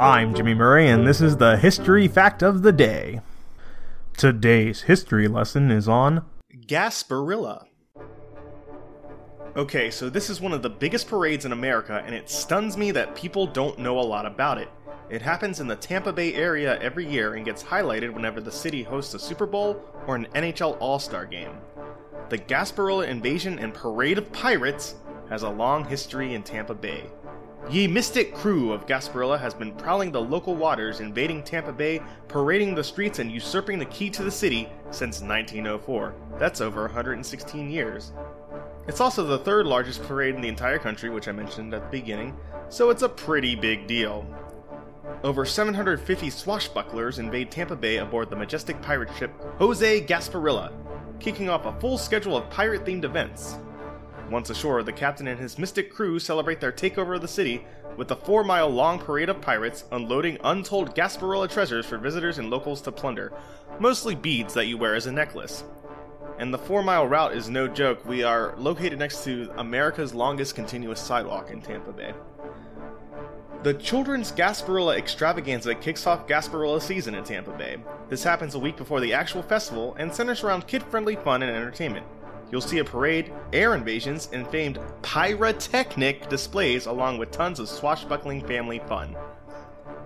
I'm Jimmy Murray, and this is the History Fact of the Day. Today's history lesson is on Gasparilla. Okay, so this is one of the biggest parades in America, and it stuns me that people don't know a lot about it. It happens in the Tampa Bay area every year and gets highlighted whenever the city hosts a Super Bowl or an NHL All Star game. The Gasparilla Invasion and Parade of Pirates has a long history in Tampa Bay. Ye mystic Krewe of Gasparilla has been prowling the local waters, invading Tampa Bay, parading the streets, and usurping the key to the city since 1904. That's over 116 years. It's also the third largest parade in the entire country, which I mentioned at the beginning, so it's a pretty big deal. Over 750 swashbucklers invade Tampa Bay aboard the majestic pirate ship Jose Gasparilla, kicking off a full schedule of pirate themed events. Once ashore, the captain and his mystic crew celebrate their takeover of the city with a four mile long parade of pirates unloading untold Gasparilla treasures for visitors and locals to plunder, mostly beads that you wear as a necklace. And the four mile route is no joke, we are located next to America's longest continuous sidewalk in Tampa Bay. The Children's Gasparilla Extravaganza kicks off Gasparilla season in Tampa Bay. This happens a week before the actual festival and centers around kid friendly fun and entertainment. You'll see a parade, air invasions, and famed pyrotechnic displays along with tons of swashbuckling family fun.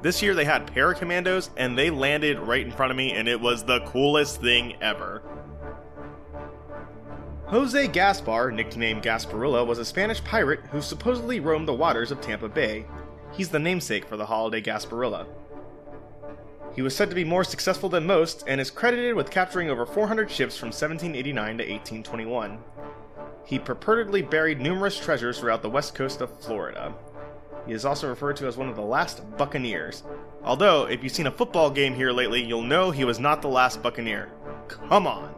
This year they had paracommandos and they landed right in front of me and it was the coolest thing ever. Jose Gaspar, nicknamed Gasparilla, was a Spanish pirate who supposedly roamed the waters of Tampa Bay. He's the namesake for the holiday Gasparilla. He was said to be more successful than most and is credited with capturing over 400 ships from 1789 to 1821. He purportedly buried numerous treasures throughout the west coast of Florida. He is also referred to as one of the last Buccaneers. Although, if you've seen a football game here lately, you'll know he was not the last Buccaneer. Come on!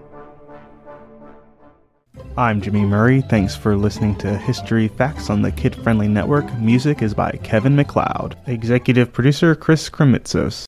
I'm Jimmy Murray. Thanks for listening to History Facts on the Kid Friendly Network. Music is by Kevin MacLeod. Executive producer Chris Krimitsos.